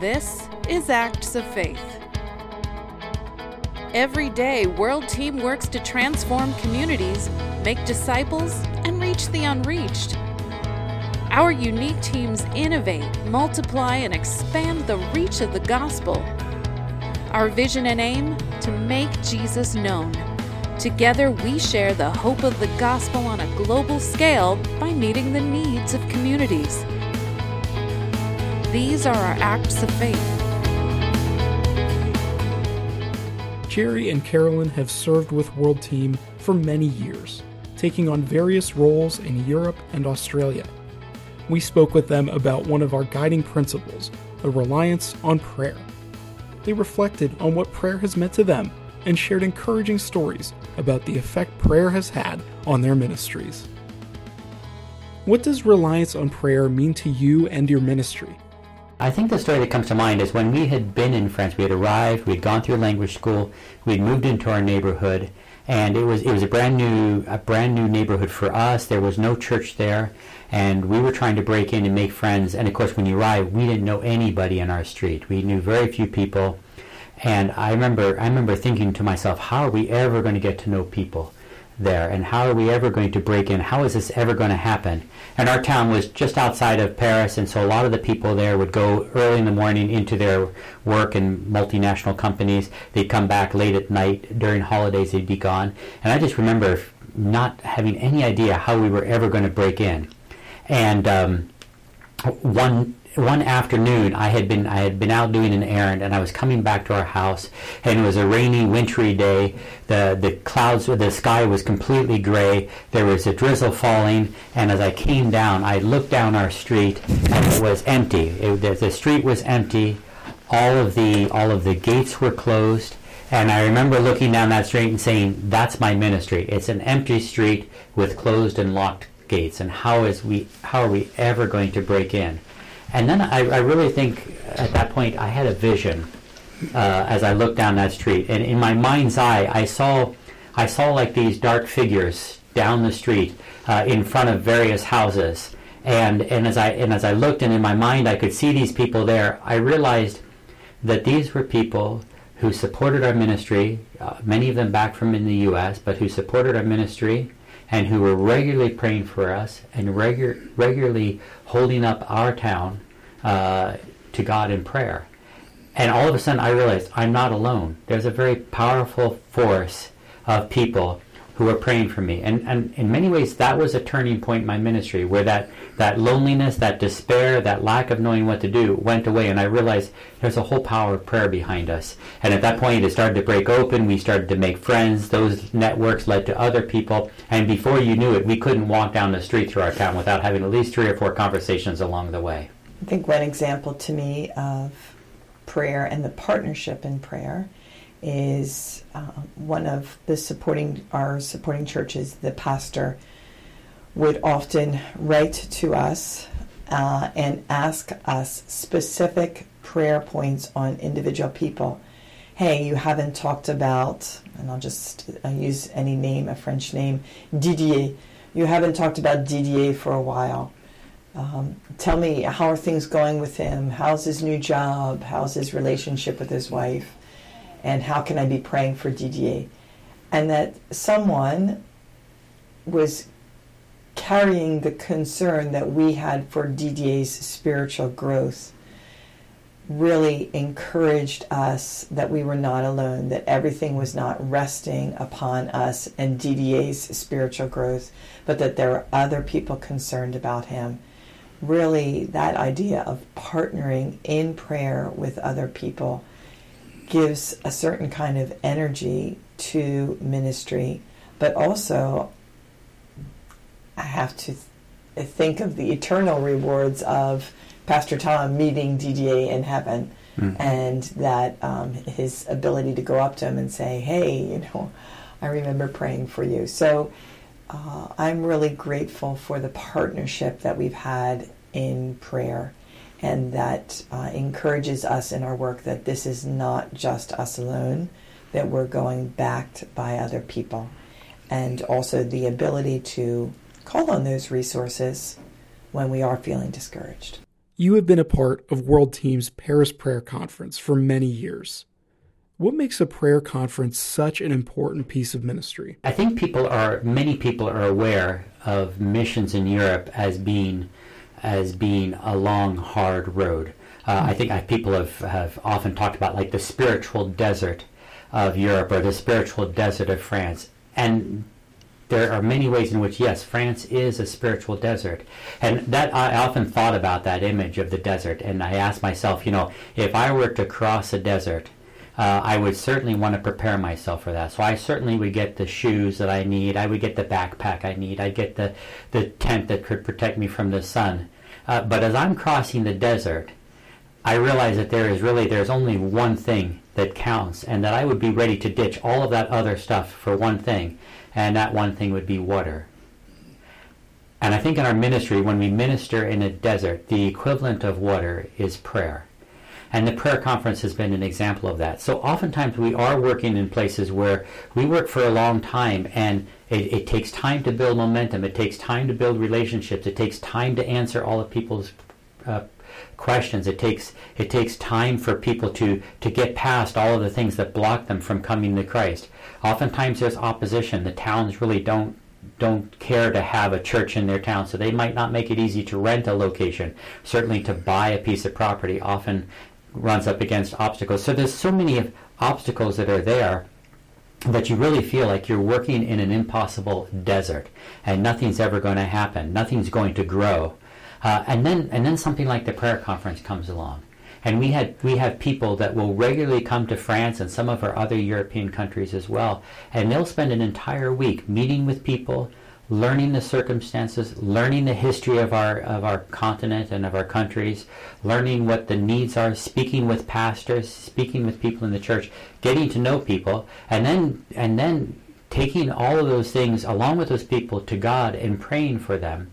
This is Acts of Faith. Every day, World Team works to transform communities, make disciples, and reach the unreached. Our unique teams innovate, multiply, and expand the reach of the gospel. Our vision and aim to make Jesus known. Together, we share the hope of the gospel on a global scale by meeting the needs of communities. These are our acts of faith. Jerry and Carolyn have served with World Team for many years, taking on various roles in Europe and Australia. We spoke with them about one of our guiding principles, a reliance on prayer. They reflected on what prayer has meant to them and shared encouraging stories about the effect prayer has had on their ministries. What does reliance on prayer mean to you and your ministry? I think the story that comes to mind is when we had been in France, we had arrived, we had gone through language school, we had moved into our neighborhood, and it was it was a brand new a brand new neighborhood for us. There was no church there, and we were trying to break in and make friends. And of course, when you arrive, we didn't know anybody in our street. We knew very few people, and I remember I remember thinking to myself, how are we ever going to get to know people? There and how are we ever going to break in? How is this ever going to happen? And our town was just outside of paris and so a lot of the people there would go early in the morning into their work in multinational companies. They'd come back late at night during holidays they'd be gone. And i just remember not having any idea how we were ever going to break in. And um, one one afternoon I had been I had been out doing an errand and I was coming back to our house and it was a rainy wintry day. The the clouds the sky was completely gray. There was a drizzle falling and as I came down I looked down our street and it was empty. It, the, the street was empty. All of the all of the gates were closed and I remember looking down that street and saying that's my ministry. It's an empty street with closed and locked gates and how is we how are we ever going to break in and then I, I really think at that point I had a vision uh, as I looked down that street, and in my mind's eye, I saw, I saw like these dark figures down the street uh, in front of various houses, and and as I and as I looked, and in my mind I could see these people there. I realized that these were people who supported our ministry, uh, many of them back from in the U.S., but who supported our ministry and who were regularly praying for us and regu- regularly holding up our town uh, to God in prayer. And all of a sudden, I realized I'm not alone. There's a very powerful force of people who are praying for me. And, and in many ways, that was a turning point in my ministry where that, that loneliness, that despair, that lack of knowing what to do went away. And I realized there's a whole power of prayer behind us. And at that point, it started to break open. We started to make friends. Those networks led to other people. And before you knew it, we couldn't walk down the street through our town without having at least three or four conversations along the way. I think one example to me of prayer and the partnership in prayer is uh, one of the supporting our supporting churches. The pastor would often write to us uh, and ask us specific prayer points on individual people. Hey, you haven't talked about, and I'll just uh, use any name, a French name, Didier. You haven't talked about Didier for a while. Um, tell me, how are things going with him? How's his new job? How's his relationship with his wife? And how can I be praying for Didier? And that someone was carrying the concern that we had for Didier's spiritual growth really encouraged us that we were not alone, that everything was not resting upon us and Didier's spiritual growth, but that there were other people concerned about him. Really, that idea of partnering in prayer with other people gives a certain kind of energy to ministry, but also I have to th- think of the eternal rewards of Pastor Tom meeting Didier in heaven. Mm. And that um, his ability to go up to him and say, "Hey, you know, I remember praying for you." So uh, I'm really grateful for the partnership that we've had in prayer and that uh, encourages us in our work that this is not just us alone, that we're going backed by other people, and also the ability to call on those resources when we are feeling discouraged. You have been a part of World Team's Paris Prayer Conference for many years. What makes a prayer conference such an important piece of ministry? I think people are many people are aware of missions in Europe as being as being a long, hard road. Uh, I think I, people have, have often talked about like the spiritual desert of Europe or the spiritual desert of France. And there are many ways in which, yes, France is a spiritual desert. And that I often thought about that image of the desert. And I asked myself, you know, if I were to cross a desert, uh, I would certainly want to prepare myself for that. So I certainly would get the shoes that I need. I would get the backpack I need. I'd get the, the tent that could protect me from the sun. Uh, but as I'm crossing the desert, I realize that there is really there's only one thing that counts, and that I would be ready to ditch all of that other stuff for one thing, and that one thing would be water. And I think in our ministry, when we minister in a desert, the equivalent of water is prayer. And the prayer conference has been an example of that. So oftentimes we are working in places where we work for a long time and it, it, takes time to build momentum. It takes time to build relationships. It takes time to answer all of people's uh, questions. It takes it takes time for people to to get past all of the things that block them from coming to Christ. Oftentimes there's opposition. The towns really don't don't care to have a church in their town, so they might not make it easy to rent a location. Certainly to buy a piece of property often runs up against obstacles. So there's so many obstacles that are there that you really feel like you're working in an impossible desert and nothing's ever going to happen. Nothing's going to grow. Uh, and then and then something like the prayer conference comes along. And we had we have people that will regularly come to France and some of our other European countries as well, and they'll spend an entire week meeting with people, learning the circumstances, learning the history of our of our continent and of our countries, learning what the needs are, speaking with pastors, speaking with people in the church, getting to know people, and then and then taking all of those things along with those people to God and praying for them.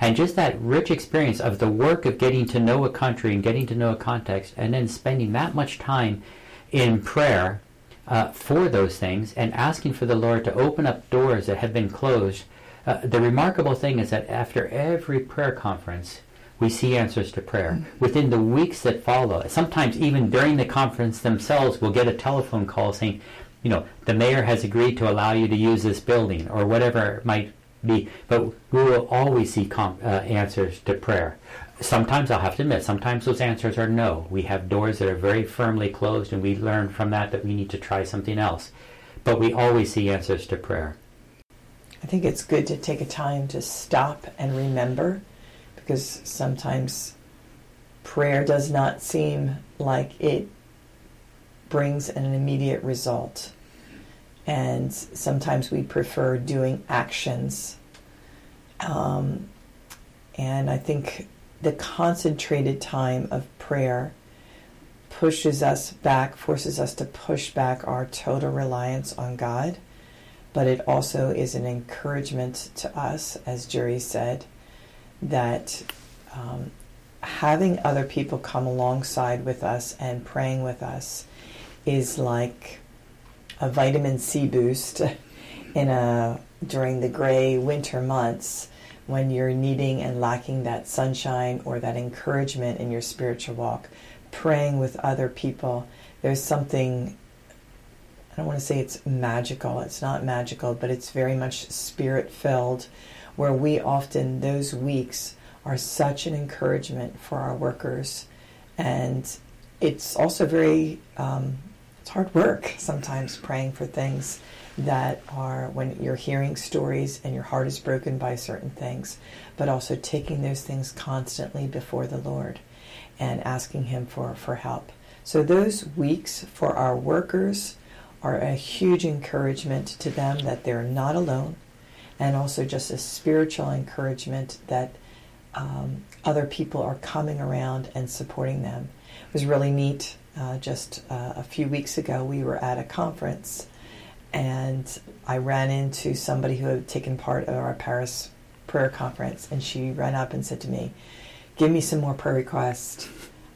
And just that rich experience of the work of getting to know a country and getting to know a context and then spending that much time in prayer uh, for those things and asking for the Lord to open up doors that have been closed uh, the remarkable thing is that after every prayer conference, we see answers to prayer. Mm-hmm. Within the weeks that follow, sometimes even during the conference themselves, we'll get a telephone call saying, you know, the mayor has agreed to allow you to use this building or whatever it might be. But we will always see com- uh, answers to prayer. Sometimes I'll have to admit, sometimes those answers are no. We have doors that are very firmly closed, and we learn from that that we need to try something else. But we always see answers to prayer. I think it's good to take a time to stop and remember because sometimes prayer does not seem like it brings an immediate result. And sometimes we prefer doing actions. Um, and I think the concentrated time of prayer pushes us back, forces us to push back our total reliance on God but it also is an encouragement to us, as Jerry said, that um, having other people come alongside with us and praying with us is like a vitamin C boost in a during the gray winter months when you're needing and lacking that sunshine or that encouragement in your spiritual walk. Praying with other people there's something I don't want to say it's magical, it's not magical, but it's very much spirit filled, where we often, those weeks, are such an encouragement for our workers. And it's also very, um, it's hard work sometimes praying for things that are when you're hearing stories and your heart is broken by certain things, but also taking those things constantly before the Lord and asking Him for, for help. So, those weeks for our workers, are a huge encouragement to them that they're not alone, and also just a spiritual encouragement that um, other people are coming around and supporting them. It was really neat. Uh, just uh, a few weeks ago, we were at a conference, and I ran into somebody who had taken part of our Paris prayer conference, and she ran up and said to me, "Give me some more prayer requests."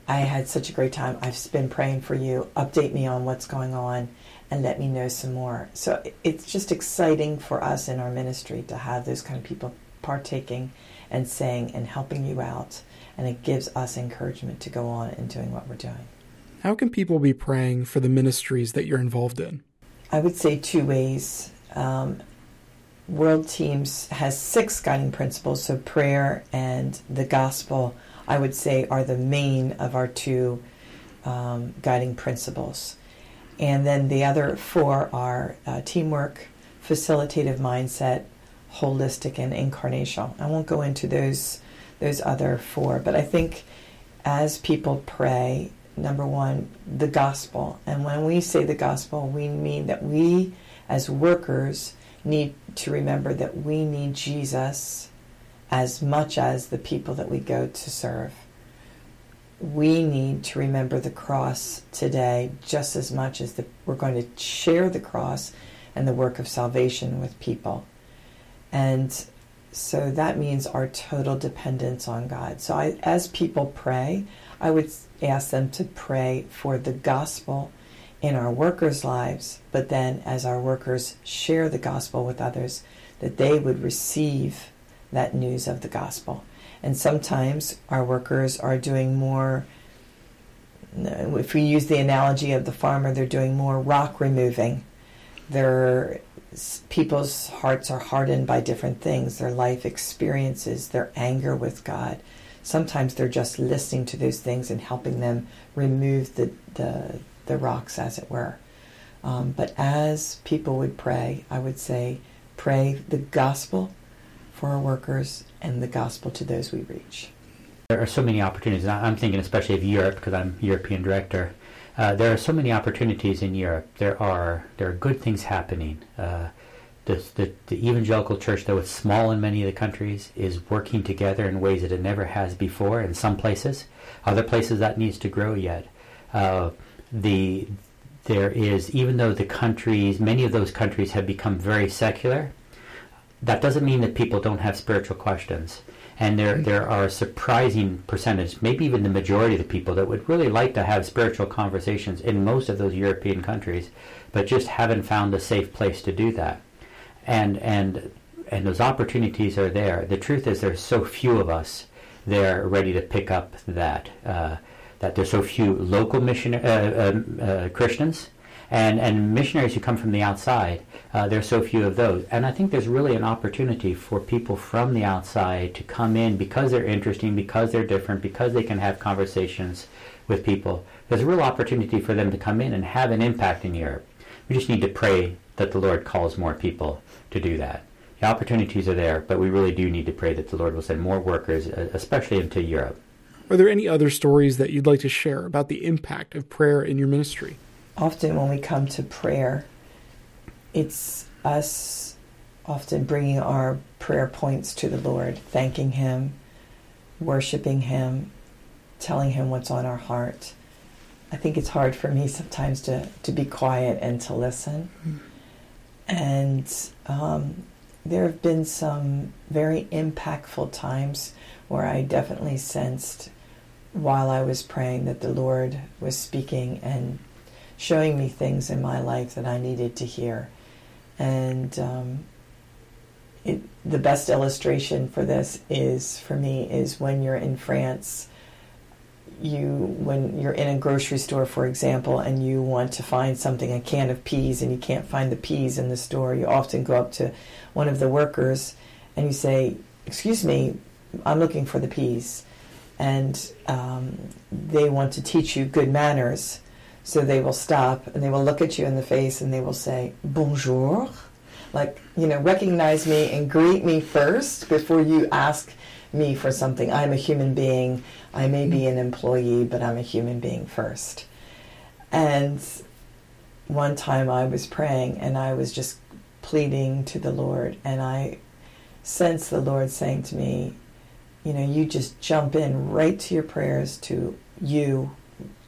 I had such a great time. I've been praying for you. Update me on what's going on and let me know some more. So it's just exciting for us in our ministry to have those kind of people partaking and saying and helping you out and it gives us encouragement to go on in doing what we're doing. How can people be praying for the ministries that you're involved in? I would say two ways. Um, World Teams has six guiding principles, so prayer and the gospel, I would say, are the main of our two um, guiding principles. And then the other four are uh, teamwork, facilitative mindset, holistic, and incarnational. I won't go into those those other four, but I think as people pray, number one, the gospel. And when we say the gospel, we mean that we as workers need to remember that we need Jesus as much as the people that we go to serve. We need to remember the cross today just as much as the, we're going to share the cross and the work of salvation with people. And so that means our total dependence on God. So I, as people pray, I would ask them to pray for the gospel in our workers' lives, but then as our workers share the gospel with others, that they would receive that news of the gospel. And sometimes our workers are doing more, if we use the analogy of the farmer, they're doing more rock removing. Their people's hearts are hardened by different things, their life experiences, their anger with God. Sometimes they're just listening to those things and helping them remove the, the the rocks, as it were. Um, but as people would pray, I would say, pray the gospel for our workers and the gospel to those we reach. There are so many opportunities. I'm thinking especially of Europe because I'm European director. Uh, there are so many opportunities in Europe. There are there are good things happening. Uh, the, the, the, evangelical church, though it's small in many of the countries, is working together in ways that it never has before in some places. Other places that needs to grow yet. Uh, the there is even though the countries many of those countries have become very secular that doesn't mean that people don't have spiritual questions. And there there are a surprising percentage maybe even the majority of the people that would really like to have spiritual conversations in most of those European countries but just haven't found a safe place to do that. And and and those opportunities are there. The truth is there's so few of us there ready to pick up that uh, that there's so few local mission uh, um, uh, Christians and and missionaries who come from the outside. Uh, are so few of those, and I think there's really an opportunity for people from the outside to come in because they're interesting, because they're different, because they can have conversations with people. There's a real opportunity for them to come in and have an impact in Europe. We just need to pray that the Lord calls more people to do that. The opportunities are there, but we really do need to pray that the Lord will send more workers, uh, especially into Europe. Are there any other stories that you'd like to share about the impact of prayer in your ministry? Often, when we come to prayer, it's us often bringing our prayer points to the Lord, thanking Him, worshiping Him, telling Him what's on our heart. I think it's hard for me sometimes to, to be quiet and to listen. Mm. And um, there have been some very impactful times where I definitely sensed while I was praying that the Lord was speaking and showing me things in my life that I needed to hear. And um, it, the best illustration for this is for me is when you're in France you when you're in a grocery store for example and you want to find something a can of peas and you can't find the peas in the store you often go up to one of the workers and you say excuse me i'm looking for the peas and um, they want to teach you good manners. So they will stop and they will look at you in the face and they will say, Bonjour. Like, you know, recognize me and greet me first before you ask me for something. I'm a human being. I may be an employee, but I'm a human being first. And one time I was praying and I was just pleading to the Lord, and I sensed the Lord saying to me, you know, you just jump in right to your prayers, to you,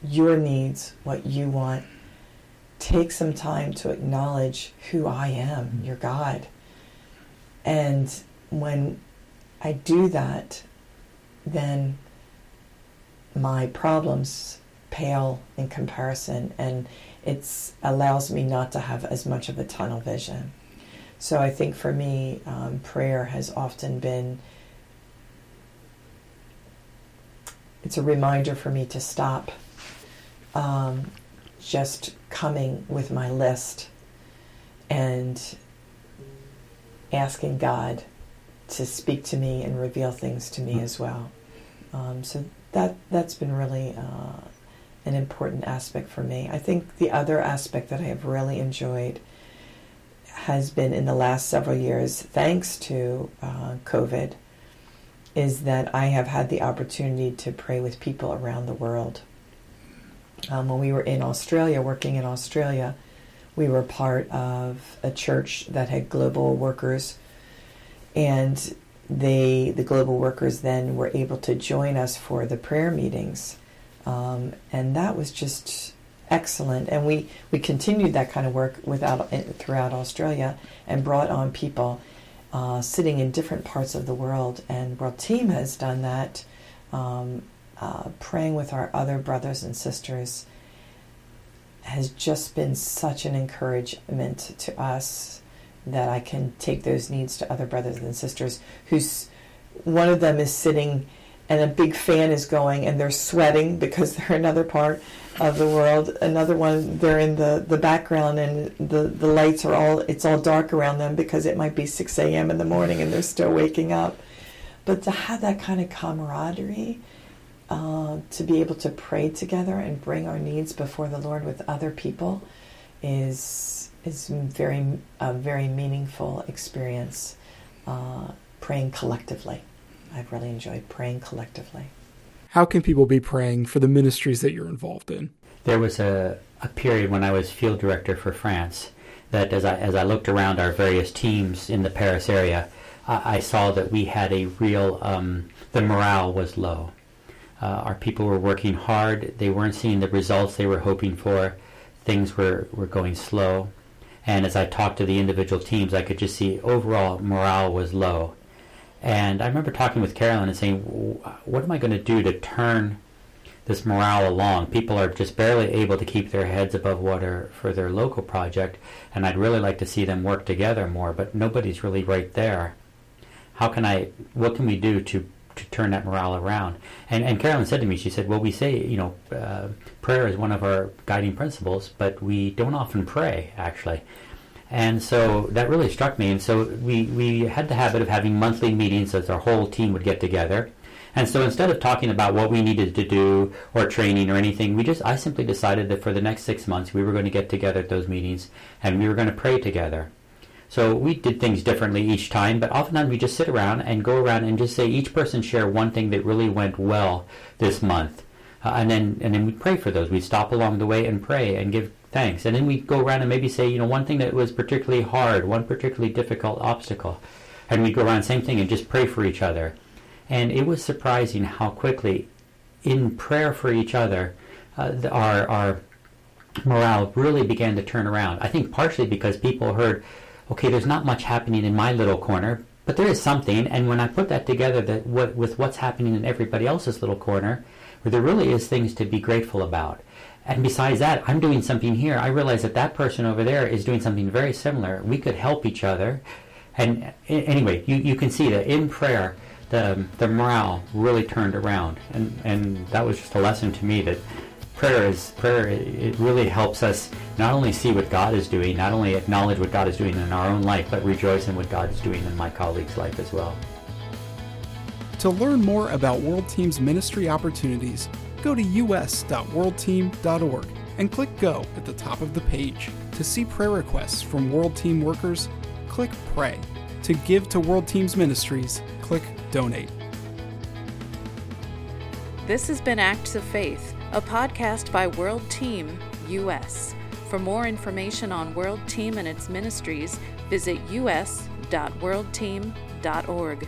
your needs, what you want. Take some time to acknowledge who I am, mm-hmm. your God. And when I do that, then my problems pale in comparison and it allows me not to have as much of a tunnel vision. So I think for me, um, prayer has often been it's a reminder for me to stop um, just coming with my list and asking God to speak to me and reveal things to me as well. Um, so that that's been really uh, an important aspect for me. I think the other aspect that I have really enjoyed has been in the last several years, thanks to uh, COVID, is that I have had the opportunity to pray with people around the world. Um, when we were in Australia, working in Australia, we were part of a church that had global workers, and they, the global workers, then were able to join us for the prayer meetings, um, and that was just excellent. And we we continued that kind of work without throughout Australia and brought on people uh, sitting in different parts of the world. And World Team has done that, um, uh, praying with our other brothers and sisters has just been such an encouragement to us that I can take those needs to other brothers and sisters who's one of them is sitting and a big fan is going and they're sweating because they're another part of the world. Another one they're in the, the background and the, the lights are all it's all dark around them because it might be 6 a.m in the morning and they're still waking up. But to have that kind of camaraderie uh, to be able to pray together and bring our needs before the Lord with other people is is very a very meaningful experience. Uh, praying collectively, I've really enjoyed praying collectively. How can people be praying for the ministries that you're involved in? There was a, a period when I was field director for France that as I, as I looked around our various teams in the Paris area, I, I saw that we had a real, um, the morale was low. Uh, our people were working hard. They weren't seeing the results they were hoping for. Things were, were going slow. And as I talked to the individual teams, I could just see overall morale was low. And I remember talking with Carolyn and saying, what am I going to do to turn this morale along? People are just barely able to keep their heads above water for their local project, and I'd really like to see them work together more, but nobody's really right there. How can I, what can we do to to turn that morale around. And, and Carolyn said to me, she said, well, we say, you know, uh, prayer is one of our guiding principles, but we don't often pray, actually. And so that really struck me. And so we, we had the habit of having monthly meetings as our whole team would get together. And so instead of talking about what we needed to do or training or anything, we just I simply decided that for the next six months we were going to get together at those meetings and we were going to pray together. So we did things differently each time, but oftentimes we just sit around and go around and just say each person share one thing that really went well this month. Uh, and then and then we pray for those. We stop along the way and pray and give thanks. And then we go around and maybe say, you know, one thing that was particularly hard, one particularly difficult obstacle. And we go around same thing and just pray for each other. And it was surprising how quickly in prayer for each other uh, our our morale really began to turn around. I think partially because people heard okay, there's not much happening in my little corner, but there is something. And when I put that together that what, with what's happening in everybody else's little corner, where there really is things to be grateful about. And besides that, I'm doing something here. I realize that that person over there is doing something very similar. We could help each other. And anyway, you, you can see that in prayer, the, the morale really turned around. And, and that was just a lesson to me that prayer is prayer it really helps us not only see what god is doing not only acknowledge what god is doing in our own life but rejoice in what god is doing in my colleague's life as well. To learn more about world team's ministry opportunities go to us.worldteam.org and click go at the top of the page. To see prayer requests from world team workers click pray. To give to world team's ministries click donate. This has been acts of faith a podcast by World Team US. For more information on World Team and its ministries, visit us.worldteam.org.